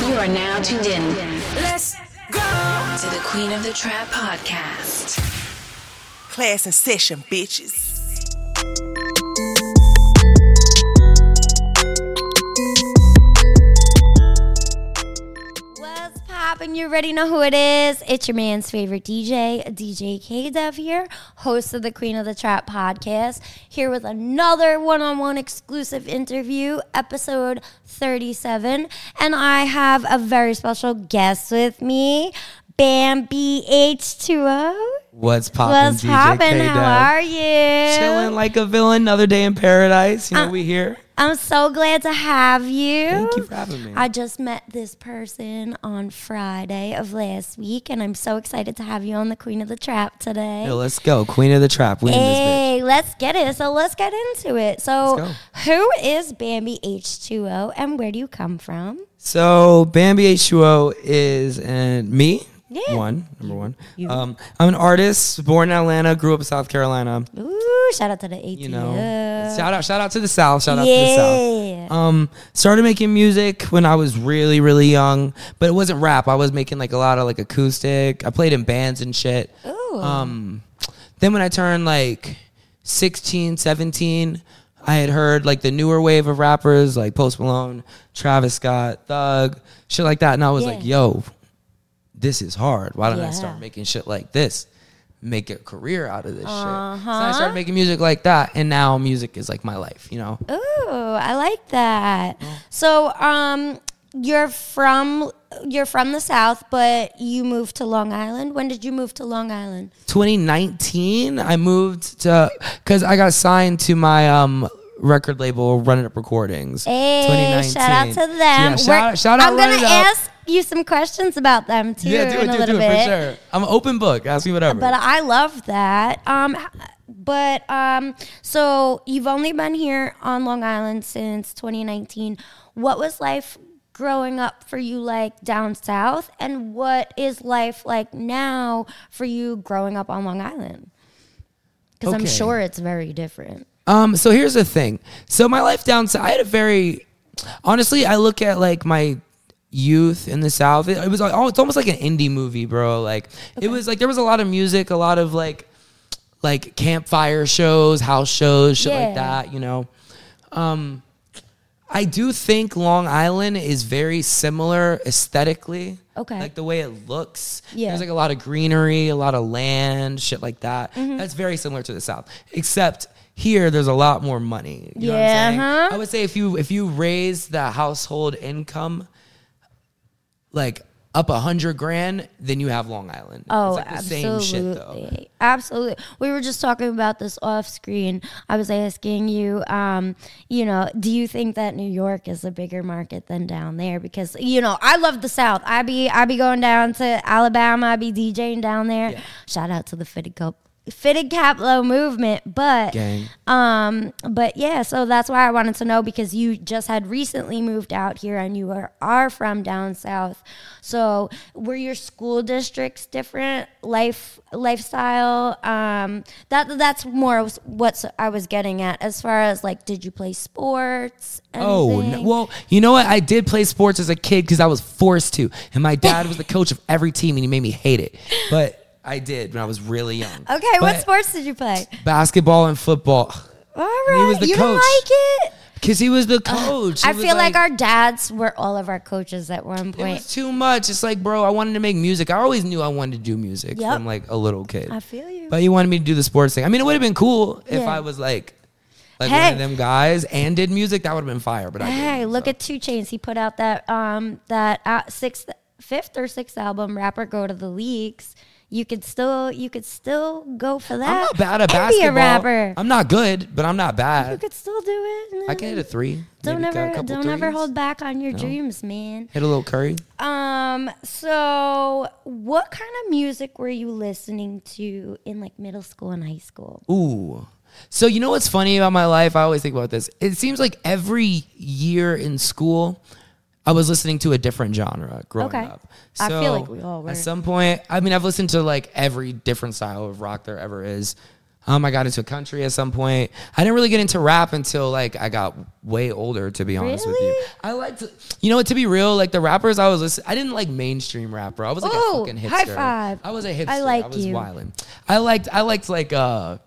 You are now tuned in Let's go. to the Queen of the Trap podcast. Class in session, bitches. Poppin'? You already know who it is. It's your man's favorite DJ, DJ K Dev here, host of the Queen of the Trap podcast, here with another one on one exclusive interview, episode 37. And I have a very special guest with me, Bamby H2O. What's poppin'? What's DJ poppin'? How are you? Chilling like a villain. Another day in paradise. You know Uh, we here. I'm so glad to have you. Thank you for having me. I just met this person on Friday of last week, and I'm so excited to have you on the Queen of the Trap today. Yo, let's go. Queen of the trap. We in this bitch. Hey, let's get it. So let's get into it. So, who is Bamby H2O, and where do you come from? So Bamby H2O is and me. Yeah. One number one. Um, I'm an artist, born in Atlanta, grew up in South Carolina. Ooh, shout out to the ATO. You know, shout out, shout out to the South. Shout out to the South. Um, started making music when I was really, really young, but it wasn't rap. I was making like a lot of like acoustic. I played in bands and shit. Ooh. Um, then when I turned like 16, 17, I had heard like the newer wave of rappers like Post Malone, Travis Scott, Thug, shit like that, and I was Yeah. like, yo, this is hard. Why don't I start making shit like this? Make a career out of this shit. So Uh-huh. I started making music like that, and now music is like my life. You know, Ooh, I like that. So, um, you're from you're from the South, but you moved to Long Island. When did you move to Long Island? 2019, I moved to because I got signed to my um record label, Running Up Recordings. Hey, shout out to them. Yeah, shout, out- shout out, I'm Run gonna It Up. ask you some questions about them too Yeah, do it, a do it, do it bit. for sure. I'm an open book. Ask me whatever. But I love that. Um, but um, so you've only been here on Long Island since 2019. What was life growing up for you like down south, and what is life like now for you growing up on Long Island? Because I'm sure it's very different. Um, so here's the thing. So my life down south, I had a very, honestly, I look at like my youth in the South. It, it was, like- oh, it's almost like an indie movie, bro. Like it was like there was a lot of music, a lot of like, like campfire shows, house shows, shit Yeah. like that. You know, um, I do think Long Island is very similar aesthetically. Okay. Like the way it looks. Yeah. Mm-hmm. There's like a lot of greenery, a lot of land, shit like that. That's very similar to the South. Except here there's a lot more money. You know what I'm Yeah, saying? huh? I would say if you if you raise the household income like up a hundred grand, then you have Long Island. Oh, it's like the absolutely. same shit though. Absolutely. We were just talking about this off screen. I was asking you, um, you know, do you think that New York is a bigger market than down there? Because you know, I love the South. I be I be going down to Alabama. I be DJing down there. Yeah. Shout out to the Fitted Cup. Fitted Cap Low movement, but Gang. um, but yeah, so that's why I wanted to know because you just had recently moved out here and you are, are from down south. So were your school districts different? Life lifestyle? Um, that that's more what I was getting at as far as like, did you play sports? Oh, no, well, you know what? I did play sports as a kid because I was forced to. And my dad was the coach of every team and he made me hate it. But I did when I was really young. okay. What sports did you play? Basketball and football. All right, was the you coach. like it. Because he was the coach. He I feel like, our dads were all of our coaches at one It point. was too much. It's like, bro, I wanted to make music. I always knew I wanted to do music Yep. from like a little kid. I feel you. But he wanted me to do the sports thing. I mean, it would have been cool if Yeah. I was like, like Hey. one of them guys and did music. That would have been fire. But I Hey, look at 2 Chainz. He put out that um that uh, sixth, fifth or sixth album, "Rap or Go to the Leagues." You could still you could still go for that. I'm not bad at basketball. Be a rapper. I'm not good, but I'm not bad. you could still do it. I can hit a three. Don't ever don't ever hold back on your dreams, man. Hit a little curry. Um. So, what kind of music were you listening to in like middle school and high school? Ooh. So you know what's funny about my life? I always think about this. It seems like every year in school, I was listening to a different genre growing Okay. up. I feel So, like we all were. At some point, I mean, I've listened to like every different style of rock there ever is. Um, I got into country at some point. I didn't really get into rap until like I got way older. To be honest with you, I liked, you know what? To be real, like the rappers I was listening, I didn't like mainstream rapper. I was like Ooh, a fucking hipster. high five. I was a hipster. I like I was you. wilding. I liked, I liked like uh,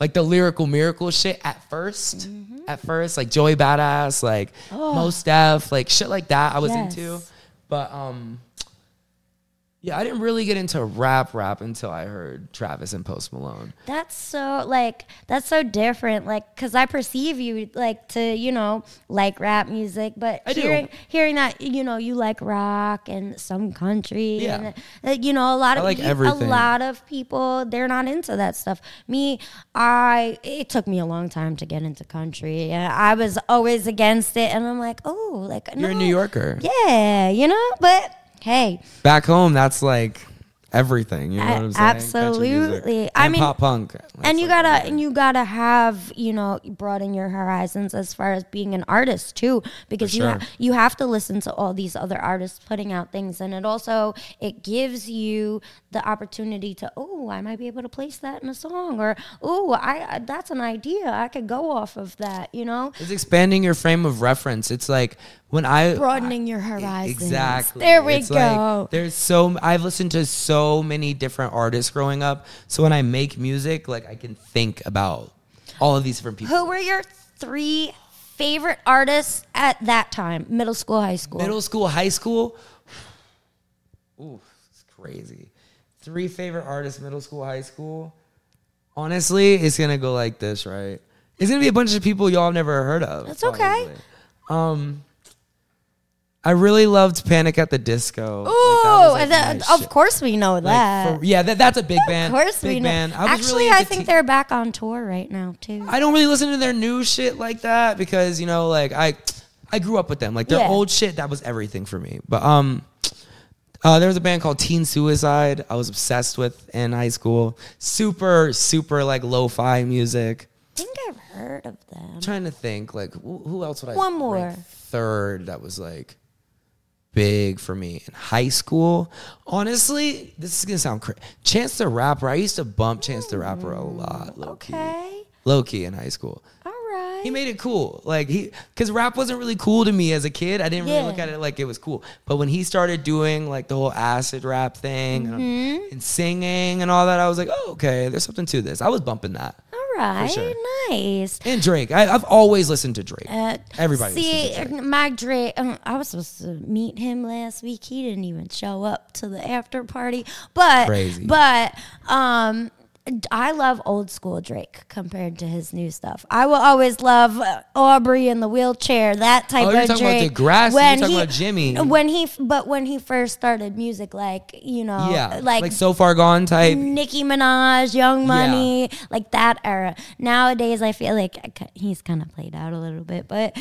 like the lyrical miracle shit at 1st Mm-hmm. At first, like Joey Badass, like Mos Def, like shit like that. I was Yes. into, but um. Yeah, I didn't really get into rap rap until I heard Travis and Post Malone. That's so like that's so different. Like, cause I perceive you like to you know like rap music, but I do. hearing hearing that you know you like rock and some country, Yeah. and uh, you know a lot of like you- a lot of people they're not into that stuff. Me, I it took me a long time to get into country. and I was always against it, and I'm like, oh, like You're a. New Yorker. yeah, you know, but hey. Back home, that's like everything. You know what I'm saying? Absolutely. I mean- pop punk. and you like gotta everything. and you gotta have you know broaden your horizons as far as being an artist too because you ha- you have to listen to all these other artists putting out things and it also it gives you the opportunity to oh I might be able to place that in a song or oh I that's an idea I could go off of that you know It's expanding your frame of reference. It's like when I broadening your horizons Exactly. there we It's like, go there's so I've listened to so many different artists growing up. So when I make music, like I can think about all of these different people. who were your three favorite artists at that time middle school high school Middle school, high school. Ooh, it's crazy. Three favorite artists, middle school, high school. Honestly, it's gonna go like this, right? It's gonna be a bunch of people y'all have never heard of. That's okay. honestly. Um, I really loved Panic at the Disco. Like, that Ooh, was, like, that- of course we know Like, that. for- yeah, that, that's a big band. Of course big we know. band. I Actually, really I think they're back on tour right now too. I don't really listen to their new shit like that because you know, like I, I grew up with them. Like their Yeah. old shit, that was everything for me. But um, uh, there was a band called Teen Suicide. I was obsessed with in high school. Super, super like lo-fi music. I think I've heard of them. I'm trying to think like who, who else would I One more. third that was like big for me in high school. Honestly, this is gonna sound crazy. Chance the Rapper. I used to bump Chance the Rapper a lot. Low key, low key in high school. Right. He made it cool. Like he cuz rap wasn't really cool to me as a kid. I didn't really look at it like it was cool. But when he started doing like the whole acid rap thing and, Mm-hmm. and singing and all that, I was like, "Oh, okay, there's something to this." I was bumping that. all right, sure. nice. And Drake. I, I've always listened to Drake. Uh, Everybody see, Drake. my Drake. um, I was supposed to meet him last week. He didn't even show up to the after party. But Crazy. But um, I love old school Drake compared to his new stuff. I will always love Aubrey in the wheelchair, that type Oh, of you're talking about Drake. Degrassi, you're talking he- about Jimmy. When he, but when he first started music, like you know, yeah, like like so far gone type. Nicki Minaj, Young Money, like that era. Nowadays, I feel like he's kind of played out a little bit, but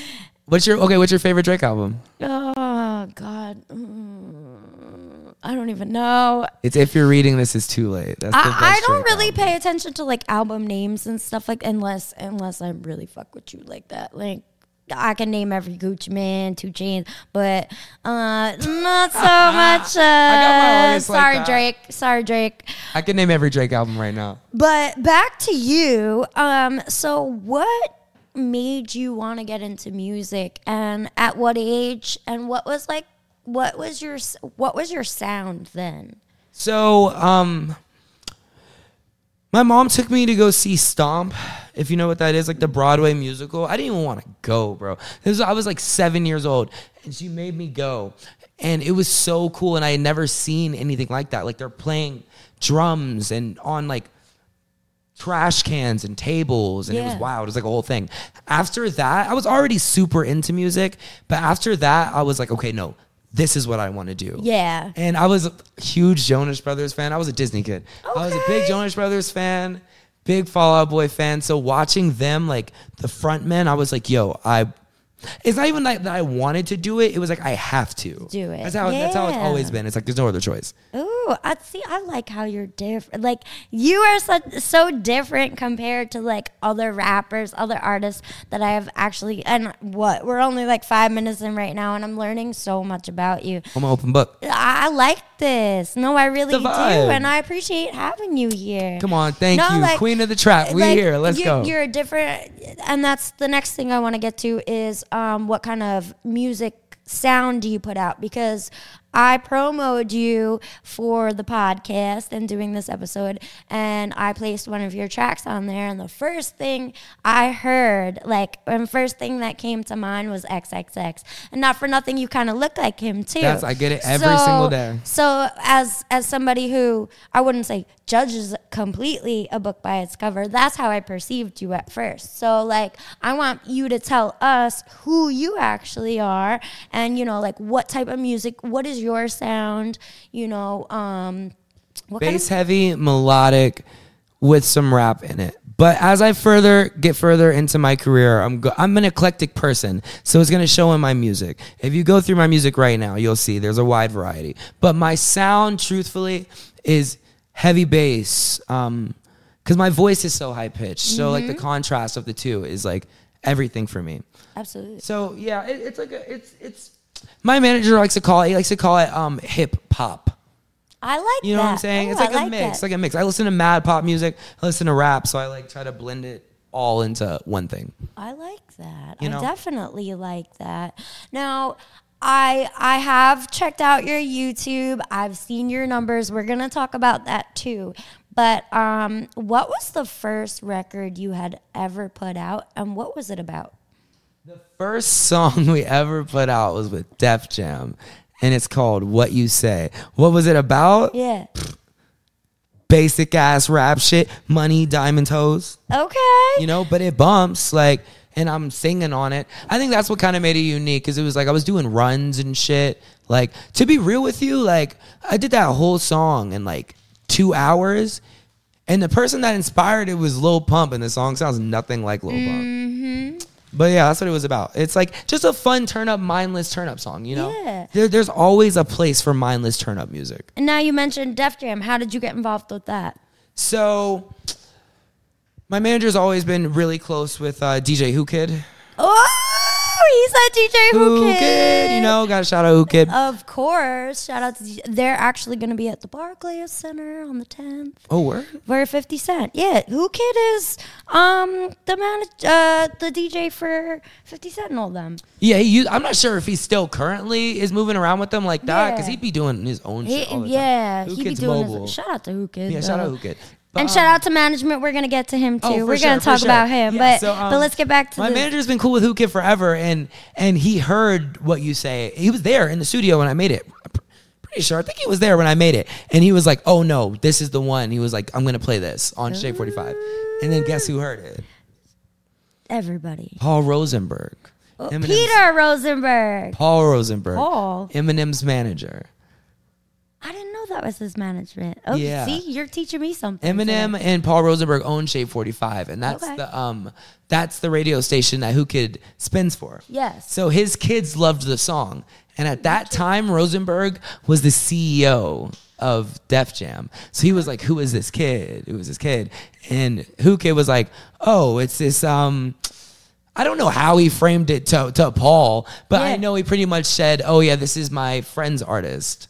What's your okay? What's your favorite Drake album? oh god, mm, I don't even know. It's if you're reading this is too late. That's the I, I don't Drake really album. pay attention to like album names and stuff like unless unless I really fuck with you like that. Like I can name every Gucci Mane, 2 Chainz, but uh, not so much. Uh, like sorry, that. Drake. Sorry, Drake. I can name every Drake album right now. But back to you. Um, so what made you want to get into music and at what age and what was like what was your what was your sound then? So, um, my mom took me to go see Stomp, if you know what that is, like the Broadway musical. I didn't even want to go, bro. Was, I was like seven years old, and she made me go, and it was so cool. And I had never seen anything like that. Like they're playing drums and on like trash cans and tables and it was wild. It was like a whole thing. After that, I was already super into music, but after that, I was like, okay, no, this is what I want to do. Yeah. And I was a huge Jonas Brothers fan. I was a Disney kid. I was a big Jonas Brothers fan, big Fall Out Boy fan. So watching them, like the frontmen, I was like, yo, I. It's not even like that I wanted to do it. It was like I have to Do it. That's how that's how it's always been. It's like there's no other choice. Ooh, I see. I like how you're different. Like you are such so different compared to like other rappers, other artists that I have actually. And what we're only like five minutes in right now, and I'm learning so much about you. I'm an open book. I I like this. No, I really do, and I appreciate having you here. Come on, thank No, you, like- Queen of the Trap. We like, here. Let's you- go. You're a different, and that's the next thing I want to get to is um, what kind of music sound do you put out? Because I promoted you for the podcast and doing this episode, and I placed one of your tracks on there. And the first thing I heard, like, and first thing that came to mind was XXX. And not for nothing, you kind of look like him too. That's- I get it every single day. So as as somebody who I wouldn't say judges completely a book by its cover, that's how I perceived you at first. So like I want you to tell us who you actually are and you know like what type of music, what is your sound, you know, um what kind bass of heavy, melodic, with some rap in it. But as I further get further into my career, I'm go- I'm an eclectic person, so it's gonna show in my music. If you go through my music right now, you'll see there's a wide variety. But my sound, truthfully, is heavy bass, um, because my voice is so high pitched. So like the Mm-hmm. contrast of the two is like everything for me. Absolutely. So yeah, it, it's like a, it's it's. My manager likes to call it. He likes to call it um, hip hop. I like You know that. what I'm saying? It's I like a mix, that. like a mix. I listen to mad pop music. I listen to rap, so I like try to blend it all into one thing. I like that. You I definitely like that. Now, I I have checked out your YouTube. I've seen your numbers. We're gonna talk about that too. But um, what was the first record you had ever put out, and what was it about? The first song we ever put out was with Def Jam, and it's called "What You Say." What was it about? Yeah. Basic ass rap shit, money, diamond toes. Okay. you know, but it bumps like, and I'm singing on it. I think that's what kind of made it unique because it was like I was doing runs and shit. Like to be real with you, like I did that whole song in like two hours, and the person that inspired it was Lil Pump, and the song sounds nothing like Lil Pump. Mm-hmm. But yeah, that's what it was about. It's like just a fun turn up, mindless turn up song. You know, Yeah. there, there's always a place for mindless turn up music. and now you mentioned Def Jam. How did you get involved with that? So. My manager's always been really close with uh, DJ Whoo Kid. Oh, he's a DJ who, Whoo Kid, you know, got a shout out Whoo Kid. Of course. Shout out to DJ. They're actually going to be at the Barclays Center on the 10th. Oh, word? For 50 Cent. Yeah. Whoo Kid is um the man uh the DJ for 50 Cent and all them. Yeah, he used, I'm not sure if he still currently is moving around with them like that because Yeah. he'd be doing his own He, shit all the yeah, time. Who he be doing mobile. his shout out to Whoo Kid. yeah, shout though. out Whoo Kid. But, And um, shout out to management. We're gonna get to him too. oh, We're sure, gonna talk sure. about him, Yeah, but so, um, but let's get back to my manager's been cool with Whoo Kid forever, and and he heard what you say. He was there in the studio when I made it. I'm Pretty sure. I think he was there when I made it, and he was like, "Oh no, this is the one." He was like, "I'm gonna play this on Shade 45," and then guess who heard it? everybody. Paul Rosenberg. Eminem's- Peter Rosenberg. Paul Rosenberg. Paul. Eminem's manager. I didn't know that was his management. Oh, Yeah. see, you're teaching me something. Eminem today. and Paul Rosenberg own Shade 45, and that's Okay. the um that's the radio station that Whoo Kid spins for. Yes. So his kids loved the song, and at that time, Rosenberg was the CEO of Def Jam. So he was like, "Who is this kid? Who is this kid?" And Whoo Kid was like, "Oh, it's this um." I don't know how he framed it to, to Paul, but I know he pretty much said, "Oh yeah, this is my friend's artist."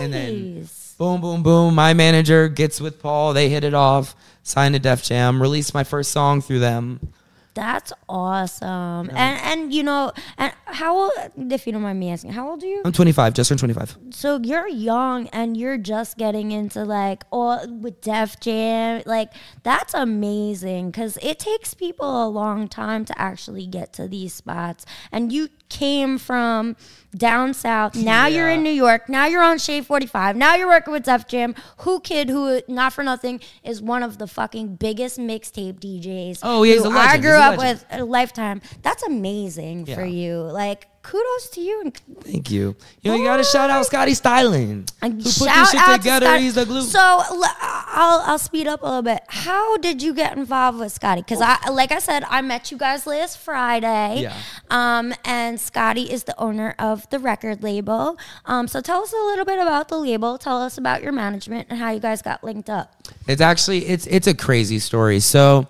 And then boom, boom, boom. My manager gets with Paul. They hit it off. Signed to Def Jam. Released my first song through them. That's awesome. And and you know, and how old if you don't mind me asking, how old are you? I'm 25. Just turned 25. So you're young and you're just getting into like all with Def Jam. Like that's amazing cuz it takes people a long time to actually get to these spots. And you came from down south. Now you're in New York. Now you're on Shade 45. Now you're working with Def Jam. Whoo Kid who not for nothing is one of the fucking biggest mixtape DJs. Oh, yeah, he's a legend. I grew up with a lifetime. That's amazing for you. Like kudos to you and Thank you. You know, you got to shout out Scotty Styling. and Who put this shit out together. To. He's the glue. So I'll I'll speed up a little bit. How did you get involved with Scotty? Because I, like I said, I met you guys last Friday. Yeah. Um, and Scotty is the owner of the record label. Um, so tell us a little bit about the label. Tell us about your management and how you guys got linked up. It's actually it's it's a crazy story. So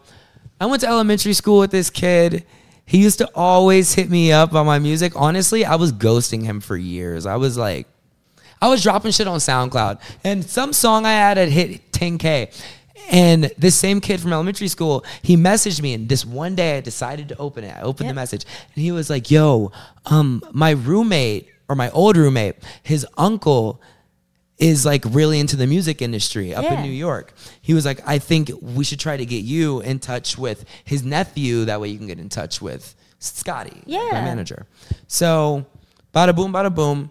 I went to elementary school with this kid. He used to always hit me up on my music. Honestly, I was ghosting him for years. I was like, I was dropping shit on SoundCloud, and some song I had had hit 10k. And this same kid from elementary school, he messaged me, and this one day I decided to open it. I opened Yep. the message, and he was like, "Yo, um, my roommate or my old roommate, his uncle." Is like really into the music industry up Yeah. in New York. He was like, I think we should try to get you in touch with his nephew. That way you can get in touch with Scotty, yeah. my manager. So, bada boom, bada boom.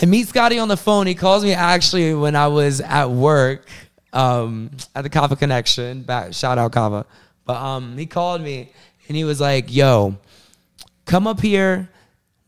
I meet Scotty on the phone. He calls me actually when I was at work um, at the Kava Connection. Back, shout out Kava. But um, he called me and he was like, "Yo, come up here.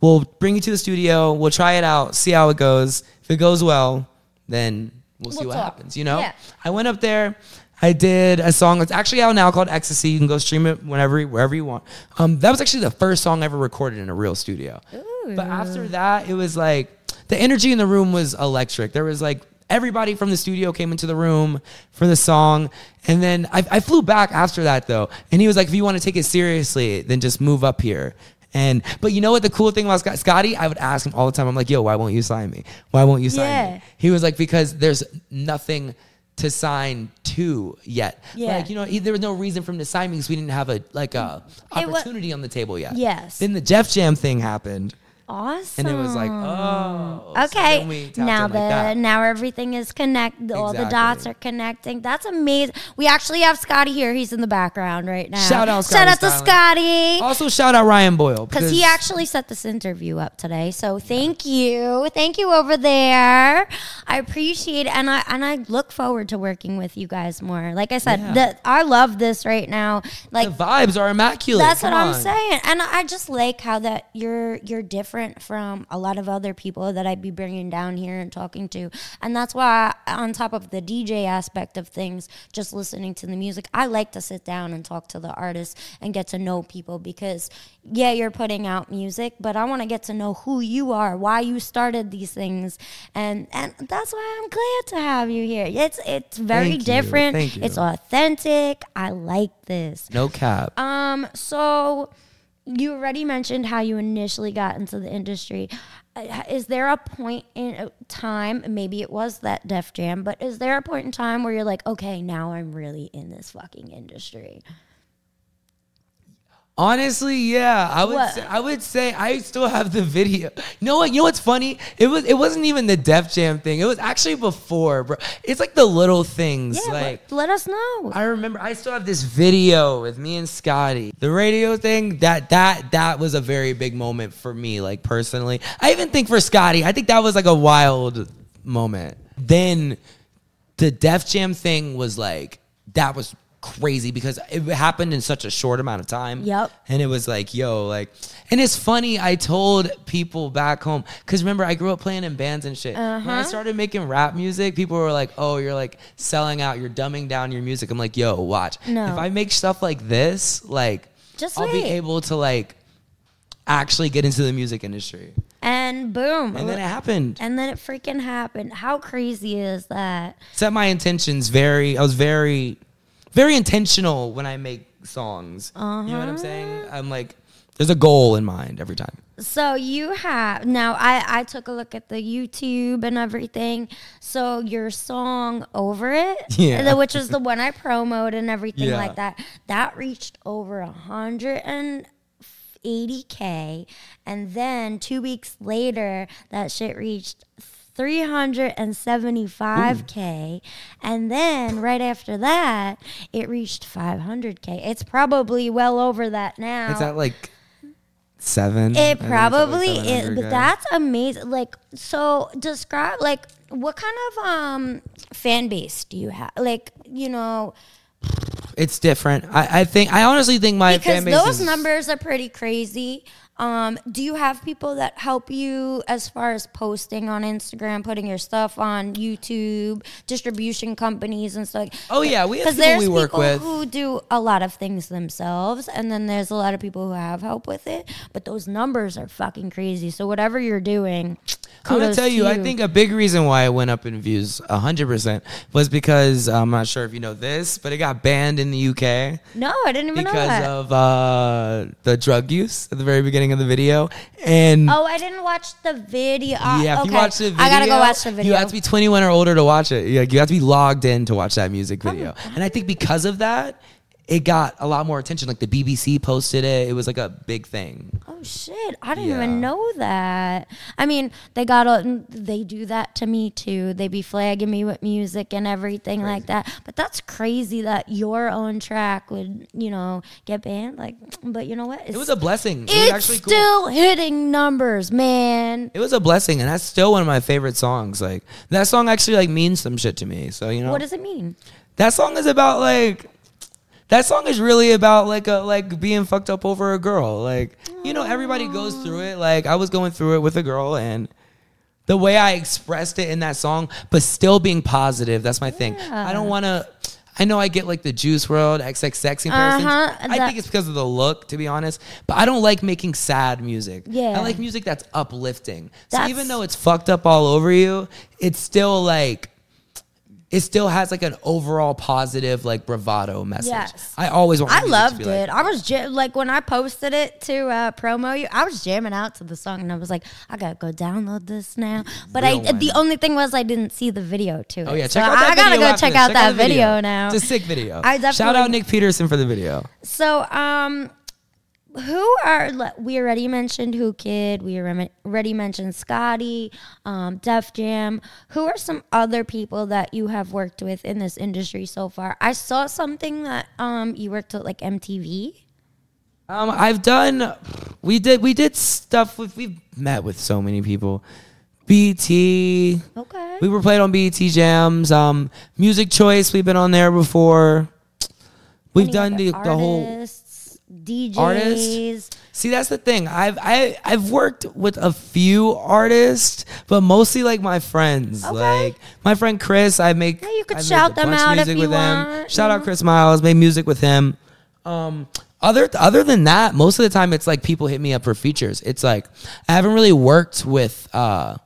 We'll bring you to the studio. We'll try it out. See how it goes. If it goes well, then we'll, see We'll what talk. happens. You know." Yeah. I went up there. I did a song that's actually out now called Ecstasy. You can go stream it whenever, wherever you want. Um, that was actually the first song I ever recorded in a real studio. But after that, it was like the energy in the room was electric. There was like everybody from the studio came into the room for the song. And then I, I flew back after that though. And he was like, if you want to take it seriously, then just move up here. And but you know what the cool thing about Scott, Scotty? I would ask him all the time. I'm like, yo, why won't you sign me? Why won't you sign Yeah. me? He was like, because there's nothing to sign to yet. Yeah. Like, you know, he, there was no reason for him to sign me because we didn't have a like a opportunity on the table yet. Yes. Then the Def Jam thing happened. Awesome. And it was like, oh. So Okay. then now the like now everything is connected. All the dots are connecting. That's amazing. We actually have Scotty here. He's in the background right now. Shout out Shout Scotty out to Scotty. Also, shout out Ryan Boyle Because he actually set this interview up today. So thank you. Thank you over there. I appreciate it. And I and I look forward to working with you guys more. Like I said, Yeah. the, I love this right now. Like the vibes are immaculate. that's what Come I'm saying, and I just like how that you're you're different from a lot of other people that I'd be bringing down here and talking to, and that's why on top of the DJ aspect of things, just listening to the music, I like to sit down and talk to the artists and get to know people because yeah, you're putting out music, but I want to get to know who you are, why you started these things, and and that's why I'm glad to have you here. It's it's very Thank you. different. Thank you. It's authentic. I like this. No cap. Um, so you already mentioned how you initially got into the industry. Uh, Is there a point in uh, time, maybe it was that Def Jam, but is there a point in time where you're like, okay, now I'm really in this fucking industry? Honestly, yeah, I would. What? Say, I would say I still have the video. You know what? You know what's funny? It was. It wasn't even the Def Jam thing. It was actually before, bro. It's like the little things. Yeah, like let, let us know. I remember I still have this video with me and Scotty. The radio thing, that that that was a very big moment for me, like personally. I even think for Scotty, I think that was like a wild moment. Then the Def Jam thing was like that was crazy because it happened in such a short amount of time. Yep. And it was like, yo, like, and it's funny. I told people back home because remember I grew up playing in bands and shit. When Uh-huh. I started making rap music, people were like, "Oh, you're like selling out. You're dumbing down your music." I'm like, "Yo, watch. No. If I make stuff like this, like, Just I'll be able to like actually get into the music industry." and boom. And then it happened. and then it freaking happened. How crazy is that? Set my intentions very. I was very, very intentional when I make songs. You know what I'm saying? Uh-huh. I'm like, there's a goal in mind every time. So you have now. I I took a look at the YouTube and everything. So your song "Over It," Yeah. which was the one I promoted and everything Yeah. like that, that reached over a hundred and eighty k, and then two weeks later, that shit reached. 375k and then right after that it reached 500k it's probably well over that now Is that like seven. It probably is, but that's amazing. Like, so describe like what kind of um fan base do you have? Like, you know, It's different. I, I think I honestly think my because fan base those is, numbers are pretty crazy. Um, do you have people that help you as far as posting on Instagram, putting your stuff on YouTube, distribution companies and stuff? Oh yeah, we have Because people there's we work people with. who do a lot of things themselves, and then there's a lot of people who have help with it. But those numbers are fucking crazy. So whatever you're doing, I'm gonna tell to you, I think a big reason why it went up in views 100% was because I'm not sure if you know this, but it got banned in the UK no, I didn't even know that. because of uh, the drug use at the very beginning of the video. And oh, I didn't watch the video. Yeah, if okay. you watch the video, I gotta go watch the video. You have to be 21 or older to watch it. Yeah, you have to be logged in to watch that music Oh, video. and I think because of that, it got a lot more attention. Like the BBC posted it. It was like a big thing. Oh shit! I didn't Yeah. even know that. I mean, they got a, they do that to me too. They be flagging me with music and everything like that. But that's crazy that your own track would, you know, get banned. Like, but you know what? It's, It was a blessing. It it's actually cool. still hitting numbers, man. It was a blessing, and that's still one of my favorite songs. Like that song actually like means some shit to me. So you know, What does it mean? that song is about like that song is really about like a like being fucked up over a girl. Like you know, everybody goes through it. Like I was going through it with a girl, and the way I expressed it in that song, but still being positive. That's my thing. I don't want to. I know I get like the Juice WRLD XXX comparisons. Uh-huh, I think it's because of the look, to be honest. But I don't like making sad music. Yeah. I like music that's uplifting. So even though it's fucked up all over you, it's still like it still has like an overall positive like bravado message. Yes. I always want. I loved it. Like, I was like when I posted it to uh, promo you, I was jamming out to the song, and I was like, I gotta go download this now. But I, one. the only thing was I didn't see the video to it. oh yeah, so check out that I gotta video go after check out that the video. now. It's a sick video. I shout out Nick Peterson for the video. So, um, who are we already mentioned Who Kid? We already mentioned Scotty, um, Def Jam. Who are some other people that you have worked with in this industry so far? I saw something that um you worked with like MTV. Um, I've done. We did. We did stuff with. We've met with so many people. BT. Okay. We were played on BET Jams. Um, Music Choice. We've been on there before. We've Any done the, the whole. DJs. Artists? See, that's the thing. I've I, I've worked with a few artists, but mostly like my friends. Okay. Like my friend Chris, I make. Yeah, you could I shout them out if music you with him. want, Shout you out? Chris Miles. Made music with him. Um, other other than that, most of the time it's like people hit me up for features. It's like I haven't really worked with uh,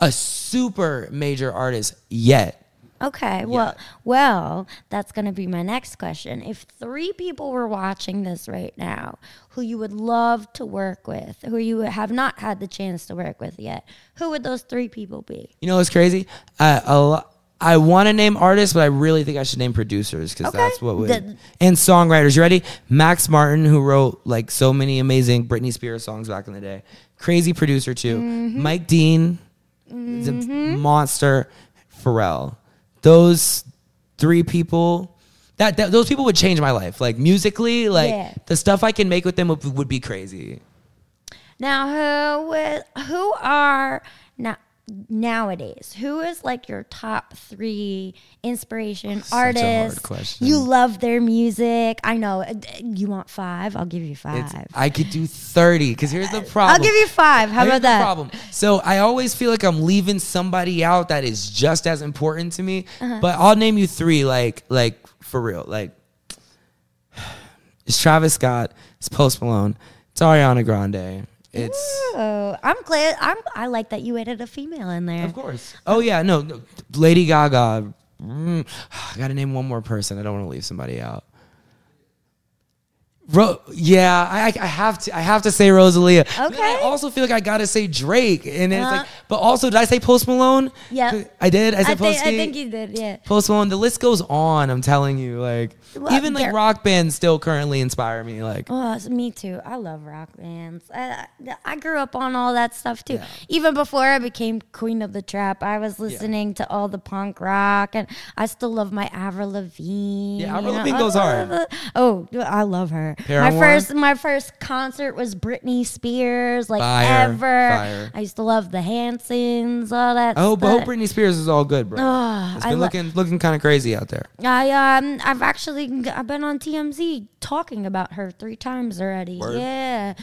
a super major artist yet. Okay. Well, well, that's going to be my next question. If three people were watching this right now who you would love to work with, who you have not had the chance to work with yet, who would those three people be? You know what's crazy? I a lo- I want to name artists, but I really think I should name producers because Okay. that's what would The- and songwriters. You ready? Max Martin, who wrote like so many amazing Britney Spears songs back in the day, crazy producer too. Mm-hmm. Mike Dean, the monster. Pharrell. Those three people. That, that those people would change my life. Like musically, like Yeah. the stuff I can make with them would, would be crazy. Now, who would, who are now nowadays? Who is like your top three inspiration Such a hard artists? question. You love their music. I know. Uh, You want five? I'll give you five. It's, I could do 30 because here's the problem. I'll give you five. How Here's about the that? problem. So I always feel like I'm leaving somebody out that is just as important to me. Uh-huh. But I'll name you three, like like for real. Like it's Travis Scott, it's Post Malone, it's Ariana Grande. It's Oh, I'm glad. I'm. I like that you added a female in there. of course. Oh yeah, no, no Lady Gaga. Mm, I gotta name one more person. I don't want to leave somebody out. Ro- yeah, I, I have to. I have to say Rosalia. But I also feel like I gotta say Drake, and it's Uh-huh. like, but also, did I say Post Malone? Yeah. I did. I I said think. Post. I think you did. Yeah. Post Malone. The list goes on. I'm telling you, like Well, even like there- rock bands still currently inspire me. Like Oh, it's me too. I love rock bands. I, I grew up on all that stuff too. Even before I became queen of the trap, I was listening to all the punk rock, and I still love my Avril Lavigne. Yeah, Avril Lavigne goes all hard. Oh, I love her. Paramore? My first, my first concert was Britney Spears. Like Fire, ever. fire. I used to love the Hansons, all that. I hope, I stuff. hope Britney Spears is all good, bro. Oh, it's I been lo- looking looking kind of crazy out there. I um I've actually I've been on TMZ talking about her three times already. Word. Yeah,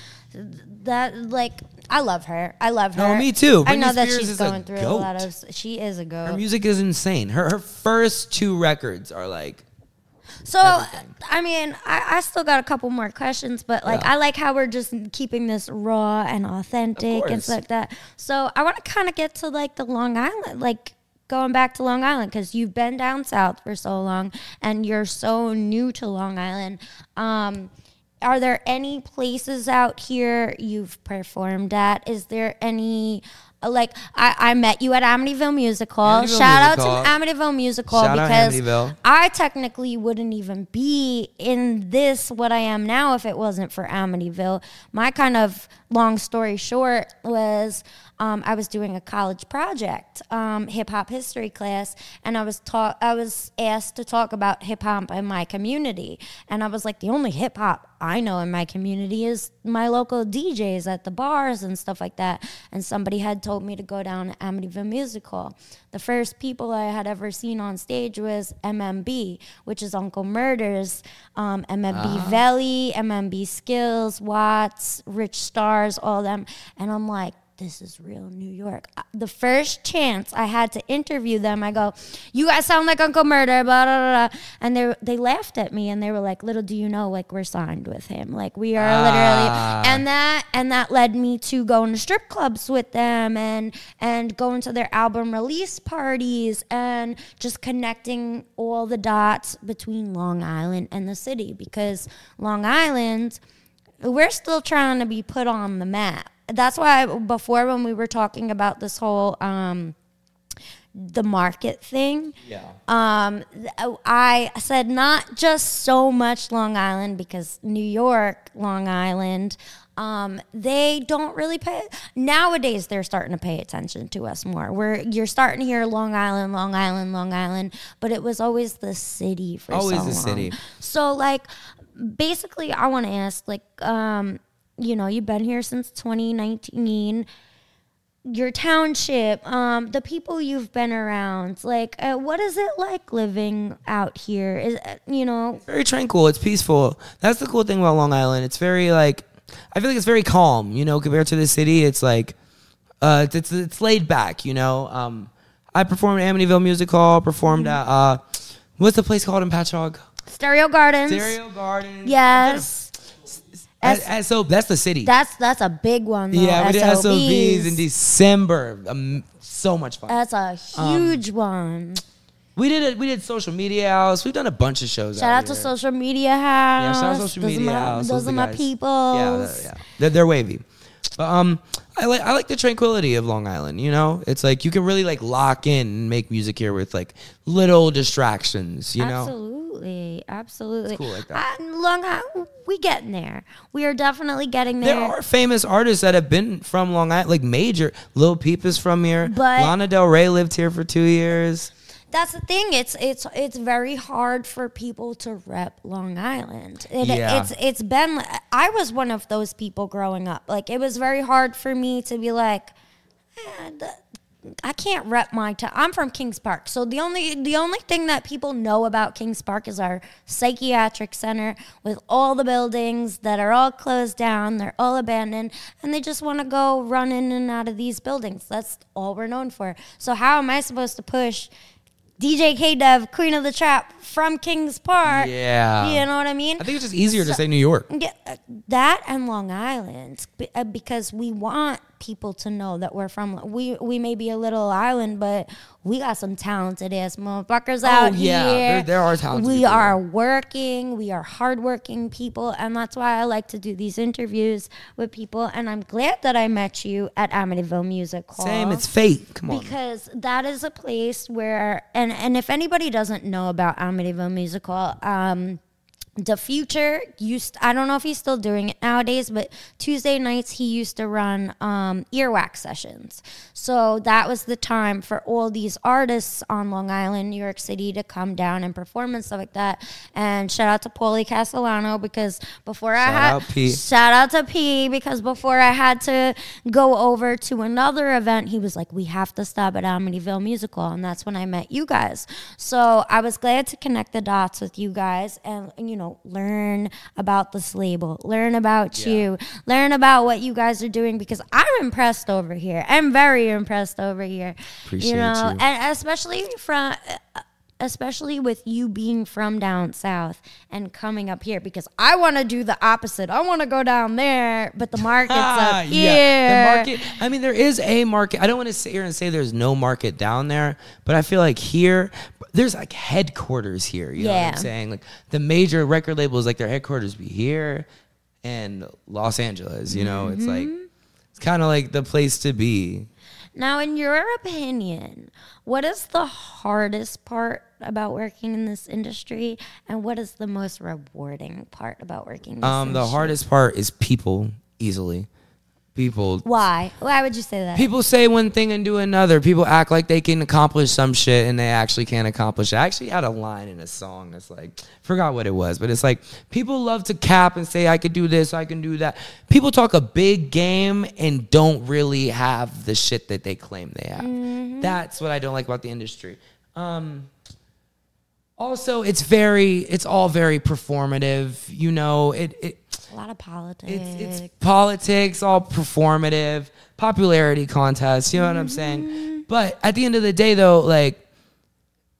that like I love her. I love her. No, me too. I know Britney that Spears she's a going through a lot of. She is a Her music is insane. Her her first two records are like So, Everything. I mean, I, I still got a couple more questions, but like, Yeah. I like how we're just keeping this raw and authentic and stuff like that. So, I want to kind of get to like the Long Island, like going back to Long Island, because you've been down south for so long and you're so new to Long Island. Um, are there any places out here you've performed at? Is there any Uh, like I, I met you at Amityville Music Hall. Amityville Shout Music out to Amityville Music Hall Shout because Amityville. I technically wouldn't even be in this what I am now if it wasn't for Amityville. My kind of long story short was um, I was doing a college project, um, hip hop history class, and I was taught I was asked to talk about hip hop in my community, and I was like, the only hip hop I know in my community is my local DJs at the bars and stuff like that. And somebody had told me to go down to Amityville Music Hall. The first people I had ever seen on stage was MMB, which is Uncle Murda's, um, MMB Valley, MMB Skills, Watts, Rich Stars, all them. And I'm like, this is real New York. The first chance I had to interview them, I go, "You guys sound like Uncle Murda," blah blah blah, blah. and they they laughed at me and they were like, "Little do you know, like we're signed with him, like we are Ah. literally." And that and that led me to going to strip clubs with them and and going to their album release parties and just connecting all the dots between Long Island and the city because Long Island we're still trying to be put on the map. That's why before when we were talking about this whole um the market thing, Yeah. um I said not just so much Long Island because New York, Long Island, um, they don't really pay nowadays they're starting to pay attention to us more. We're you're starting to hear Long Island, Long Island, Long Island, but it was always the city for Always so the long. city. So like basically I want to ask like um you know, you've been here since 2019 your township, um, the people you've been around, like, uh, what is it like living out here? Is uh, you know, very tranquil. It's peaceful. That's the cool thing about Long Island. It's very like I feel like it's very calm. You know, compared to the city, it's like uh, it's it's laid back. You know, um, I performed at Amityville Music Hall. Performed Mm-hmm. at uh, what's the place called in Patchogue? Stereo Gardens. Stereo Gardens. Yes, S- so that's the city. that's that's a big one. Though. yeah, we did SOBs. In December. Um, so much fun. That's a Um, huge one. we did it. We did social media house. We've done a bunch of shows. Shout out here. to Social Media House. Yeah, shout out social those media my, house. Those are are my people. Yeah, they're, yeah. They're, they're wavy. But um, I like I like the tranquility of Long Island. You know, it's like you can really like lock in and make music here with like little distractions. You know, Absolutely, absolutely. cool like that. Long Island, we getting there. We are definitely getting there. there are famous artists that have been from Long Island, like major. Lil Peep is from here. But- Lana Del Rey lived here for two years. That's the thing. It's it's it's very hard for people to rep Long Island. It, Yeah. It's it's been. I was one of those people growing up. Like it was very hard for me to be like, eh, the, I can't rep my town. I'm from Kings Park, so the only the only thing that people know about Kings Park is our psychiatric center with all the buildings that are all closed down. They're all abandoned, and they just want to go run in and out of these buildings. That's all we're known for. So how am I supposed to push? DJ K Dev, Queen of the Trap from Kings Park. Yeah. You know what I mean? I think it's just easier to say New York. Yeah, uh, that and Long Island uh, because we want people to know that we're from we we may be a little island but we got some talented ass motherfuckers out Oh, yeah. here There- there are talented we people are working we are hardworking people and that's why I like to do these interviews with people and I'm glad that I met you at Amityville Music Hall Same, it's fate. Come on. because that is a place where and and if anybody doesn't know about Amityville Music Hall, um the future used I don't know if he's still doing it nowadays, but Tuesday nights he used to run um, earwax sessions. So that was the time for all these artists on Long Island, New York City to come down and perform and stuff like that. And shout out to Paulie Castellano because before I had out, P. Shout out to P because before I had to go over to another event, he was like, "We have to stop at Amityville Music Hall," and that's when I met you guys. So I was glad to connect the dots with you guys and you know learn about this label, learn about you, learn about what you guys are doing because I'm impressed over here. I'm very impressed over here. Appreciate you know, you. and especially from. Especially with you being from down south and coming up here because I want to do the opposite. I want to go down there, but the market's up here. Ah, the market. I mean, there is a market. I don't want to sit here and say there's no market down there, but I feel like here, there's like headquarters here. You know what Yeah. I'm saying? Like the major record labels, like their headquarters be here and Los Angeles. You know, it's like Mm-hmm. it's kind of like the place to be. Now, in your opinion, what is the hardest part about working in this industry, and what is the most rewarding part about working? In this Um, the hardest part is people. Easily, people. Why? Why would you say that? People say one thing and do another. People act like they can accomplish some shit and they actually can't accomplish it. I actually had a line in a song that's like, forgot what it was, but it's like, people love to cap and say, I could do this, I can do that. People talk a big game and don't really have the shit that they claim they have. That's what I don't like about the industry. Um, also, it's very, it's all very performative. You know, it, it a lot of politics. it's it's politics, all performative, popularity contests. You know what I'm mm-hmm. saying? But at the end of the day, though, like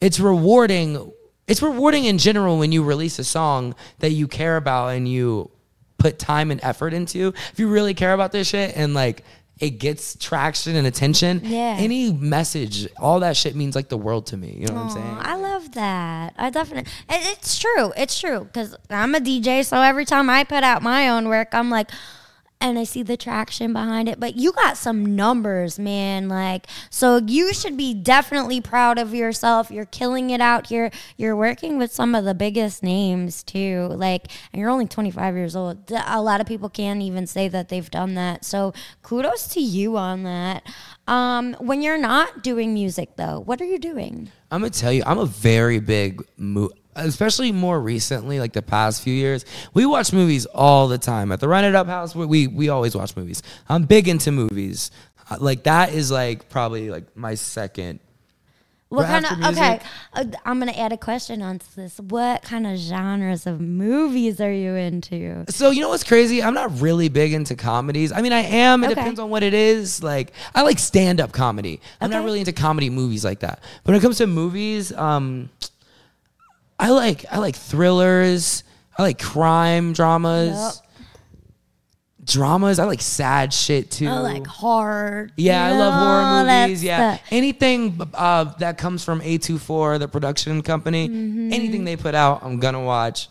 it's rewarding. It's rewarding in general when you release a song that you care about and you put time and effort into. If you really care about this shit and like it gets traction and attention, Yeah. any message, all that shit means like the world to me. You know what I'm saying? I love that. I definitely. It's true. It's true because I'm a DJ, so every time I put out my own work, I'm like, and I see the traction behind it. But you got some numbers, man. Like, so you should be definitely proud of yourself. You're killing it out here. You're working with some of the biggest names too. Like, and you're only 25 years old. A lot of people can't even say that they've done that. So kudos to you on that. Um, when you're not doing music, though, what are you doing? I'm gonna tell you, I'm a very big mo especially more recently, like the past few years. We watch movies all the time at the Run It Up House. We we, always watch movies. I'm big into movies. Uh, Like that is like probably like my second. What kind of okay? Uh, I'm gonna add a question onto this. What kind of genres of movies are you into? So you know what's crazy? I'm not really big into comedies. I mean, I am. It Okay. depends on what it is. Like I like stand up comedy. I'm not really into comedy movies like that. But when it comes to movies, um, I like I like thrillers. I like crime dramas. Dramas. I like sad shit too. I like horror. Yeah, I love horror movies. Yeah, stuff. anything uh, that comes from A24, the production company, Mm-hmm. anything they put out, I'm gonna watch.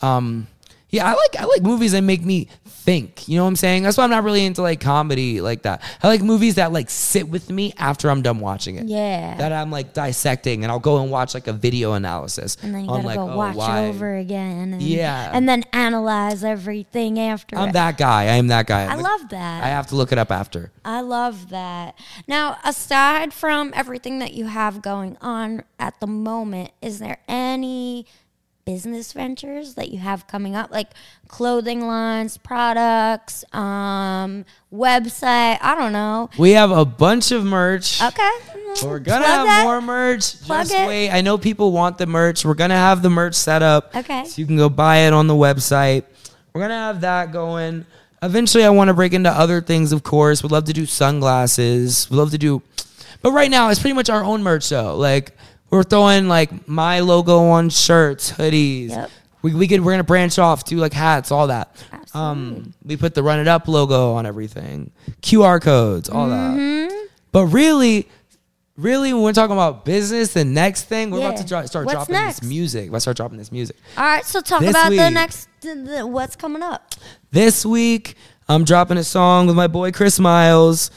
Um, yeah, I like I like movies that make me think. You know what I'm saying? That's why I'm not really into like comedy like that. I like movies that like sit with me after I'm done watching it. Yeah. that I'm like dissecting, and I'll go and watch like a video analysis. And then you on, gotta like, go oh, watch why. it over again. And, Yeah. And then analyze everything after. I'm it. that guy. I am that guy. I love that. I have to look it up after. I love that. Now, aside from everything that you have going on at the moment, is there any business ventures that you have coming up, like clothing lines, products, um, website? I don't know. We have a bunch of merch. Okay, We're gonna Plug have that. more merch. Plug Just it. wait. I know people want the merch. We're gonna have the merch set up. Okay. So you can go buy it on the website. We're gonna have that going. Eventually, I want to break into other things. Of course, we'd love to do sunglasses. We'd love to do, but right now it's pretty much our own merch though. Like we're throwing like my logo on shirts, hoodies. Yep. We, we could we're gonna branch off to like hats, all that. Um, we put the Run It Up logo on everything, QR codes, all Mm-hmm. that. But really, really, when we're talking about business, the next thing we're about to dro- start What's dropping next? this music. Let's start dropping this music. All right, so talk This about the week. next, the, the, what's coming up. This week, I'm dropping a song with my boy Chris Miles.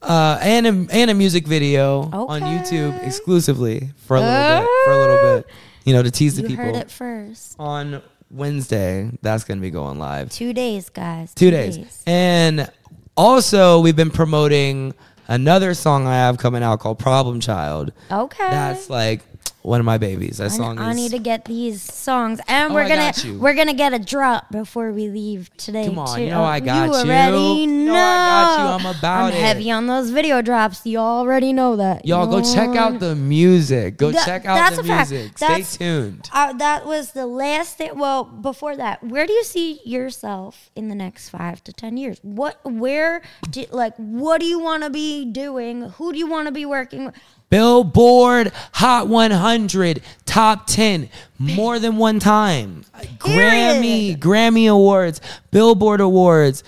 Uh, and a, and a music video on YouTube exclusively for a little bit, for a little bit, you know, to tease the You people. heard it first. on Wednesday. That's gonna be going live. Two days, guys. Two days. And also, we've been promoting another song I have coming out called Problem Child. Okay. That's like one of my babies. That I, song I need to get these songs, and Oh, we're gonna we're gonna get a drop before we leave today. Come on, too. you know I got you. already You know. know I got you. I'm about I'm it. heavy on those video drops. You already know that. Y'all go check out the music. Go That- check out that's the a fact. music. That's- Stay tuned. Uh, that was the last thing. Well, before that, where do you see yourself in the next five to ten years? What, where, do, like, what do you want to be doing? Who do you want to be working with? Billboard Hot 100, top 10, more than one time. Grammy, Grammy Awards, Billboard Awards,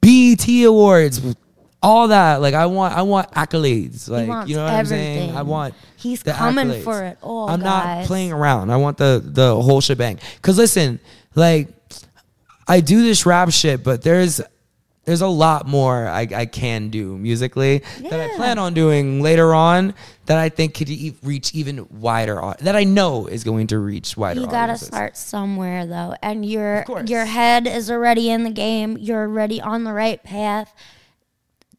BET Awards, all that. Like I want, I want accolades. Like you know what I'm saying? I want. He's coming accolades. for it all, I'm not playing around. I want the the whole shebang. Cause listen, like I do this rap shit, but there's there's a lot more I, I can do musically that I plan on doing later on that I think could e- reach even wider that I know is going to reach wider. You gotta audiences. start somewhere though, and your your head is already in the game. You're already on the right path.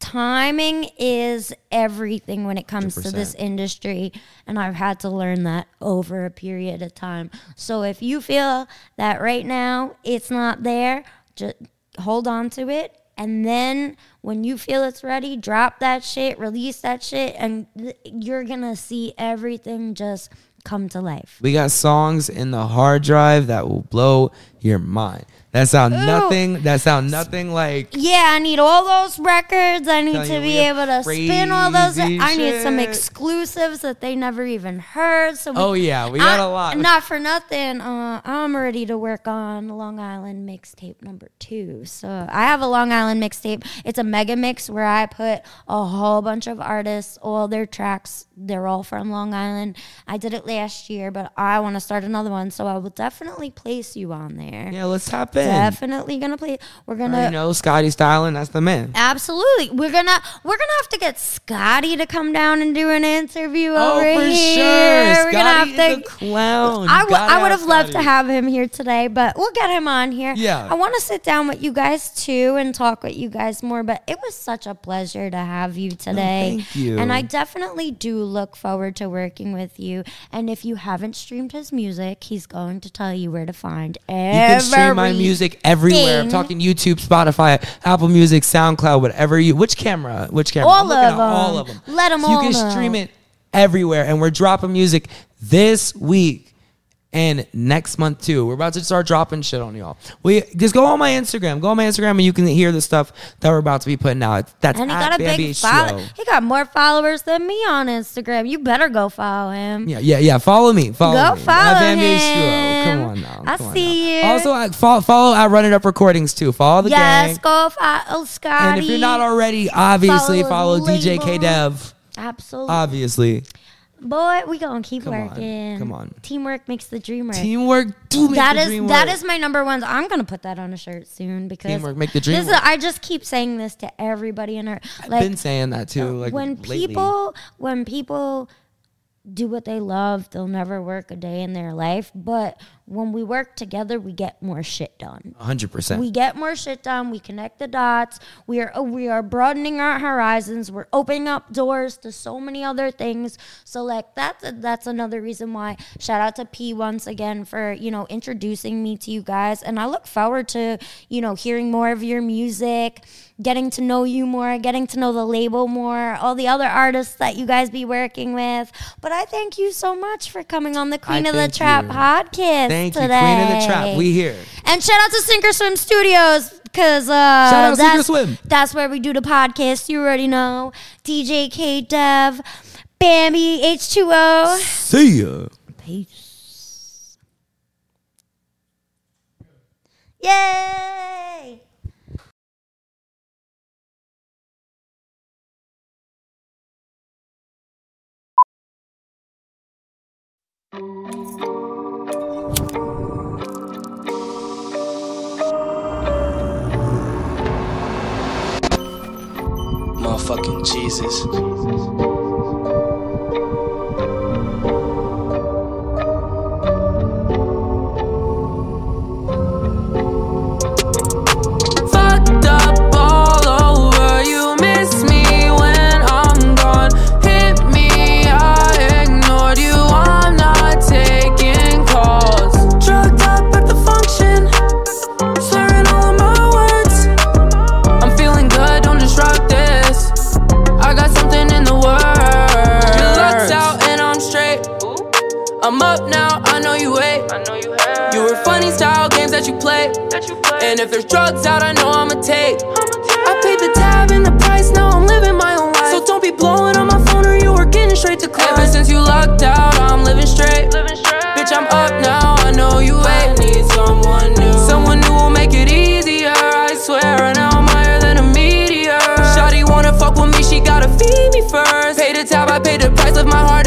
Timing is everything when it comes to this industry, and I've had to learn that over a period of time. So if you feel that right now it's not there, just hold on to it. And then when you feel it's ready, drop that shit, release that shit, and you're gonna see everything just come to life. We got songs in the hard drive that will blow your mind. That sound nothing. That sound nothing like Yeah, I need all those records. I need to be able to spin all those. crazy I need some exclusives that they never even heard. So we, Oh, yeah, we got I- a lot. Not for nothing. Uh, I'm ready to work on Long Island mixtape number two. So I have a Long Island mixtape. It's a mega mix where I put a whole bunch of artists, all their tracks. They're all from Long Island. I did it last year, but I want to start another one. So I will definitely place you on there. Yeah. Let's tap in. Definitely gonna play. We're gonna. You know, Scotty Styling. That's the man. Absolutely. We're gonna we're gonna have to get Scotty to come down and do an interview Oh, over for here. sure. We're Scotty gonna have to clown. I, w- I would have loved to have him here today, but we'll get him on here. Yeah. I want to sit down with you guys too and talk with you guys more, but it was such a pleasure to have you today. thank you. And I definitely do look forward to working with you. And if you haven't streamed his music, he's going to tell you where to find You can stream my music everywhere. I'm talking YouTube, Spotify, Apple Music, SoundCloud, whatever you. Which camera? Which camera? All of at all them. Let them. Let 'em so you can know. stream it everywhere, and we're dropping music this week and next month too. We're about to start dropping shit on y'all. We just go on my Instagram. Go on my Instagram, and you can hear the stuff that we're about to be putting out. That's And he got a big follow. He got more followers than me on Instagram. You better go follow him. Yeah, yeah, yeah. Follow me. Follow Go me. follow At him. Come on now. I see now. you. Also, I follow, follow at Run It Up Recordings too. Follow the yes, gang. Yes, go follow oh, Scotty. And if you're not already, obviously Follow follow, DJ K. Dev. absolutely, Obviously, boy, we gonna keep Come on, working. come on. teamwork makes the dream work. teamwork do make that the is dream that work. is my number one. I'm gonna put that on a shirt soon because Teamwork make the dream This is, work. I just keep saying this to everybody in our I've like been saying that too. Uh, like when lately. people when people do what they love, they'll never work a day in their life. But when we work together, we get more shit done. 100. percent We get more shit done. We connect the dots. We are uh, we are broadening our horizons. We're opening up doors to so many other things. So like that's that's another reason why. Shout out to P once again for you know introducing me to you guys, and I look forward to you know hearing more of your music, getting to know you more, getting to know the label more, all the other artists that you guys be working with. But I thank you so much for coming on the Queen of the Trap you. podcast Thank you, today. Queen of the Trap. We here. And shout out to Sink or Swim Studios because uh, out Sinker that's, Swim. that's where we do the podcast. You already know. DJ K Dev, Bamby H2O. See ya. Peace. Yay! Motherfucking Jesus. And if there's drugs out, I know I'ma take. I paid the tab and the price, now I'm living my own life. So don't be blowing on my phone or you are getting straight to class. Ever since you lucked out, I'm living straight. Living straight. Bitch, I'm up now, I know you wait. need someone new. Someone new will make it easier, I swear. And now I'm higher than a meteor. Shawty wanna fuck with me, she gotta feed me first. Pay the tab, I paid the price of my heart